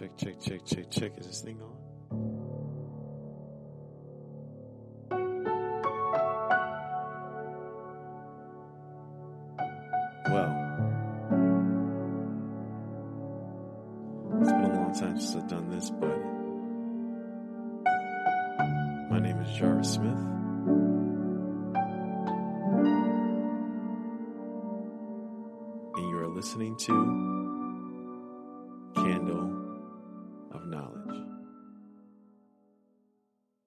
check, check, check, check, check. Is this thing on? Well, it's been a long time since I've done this, but my name is Jarvis Smith. And you are listening to knowledge.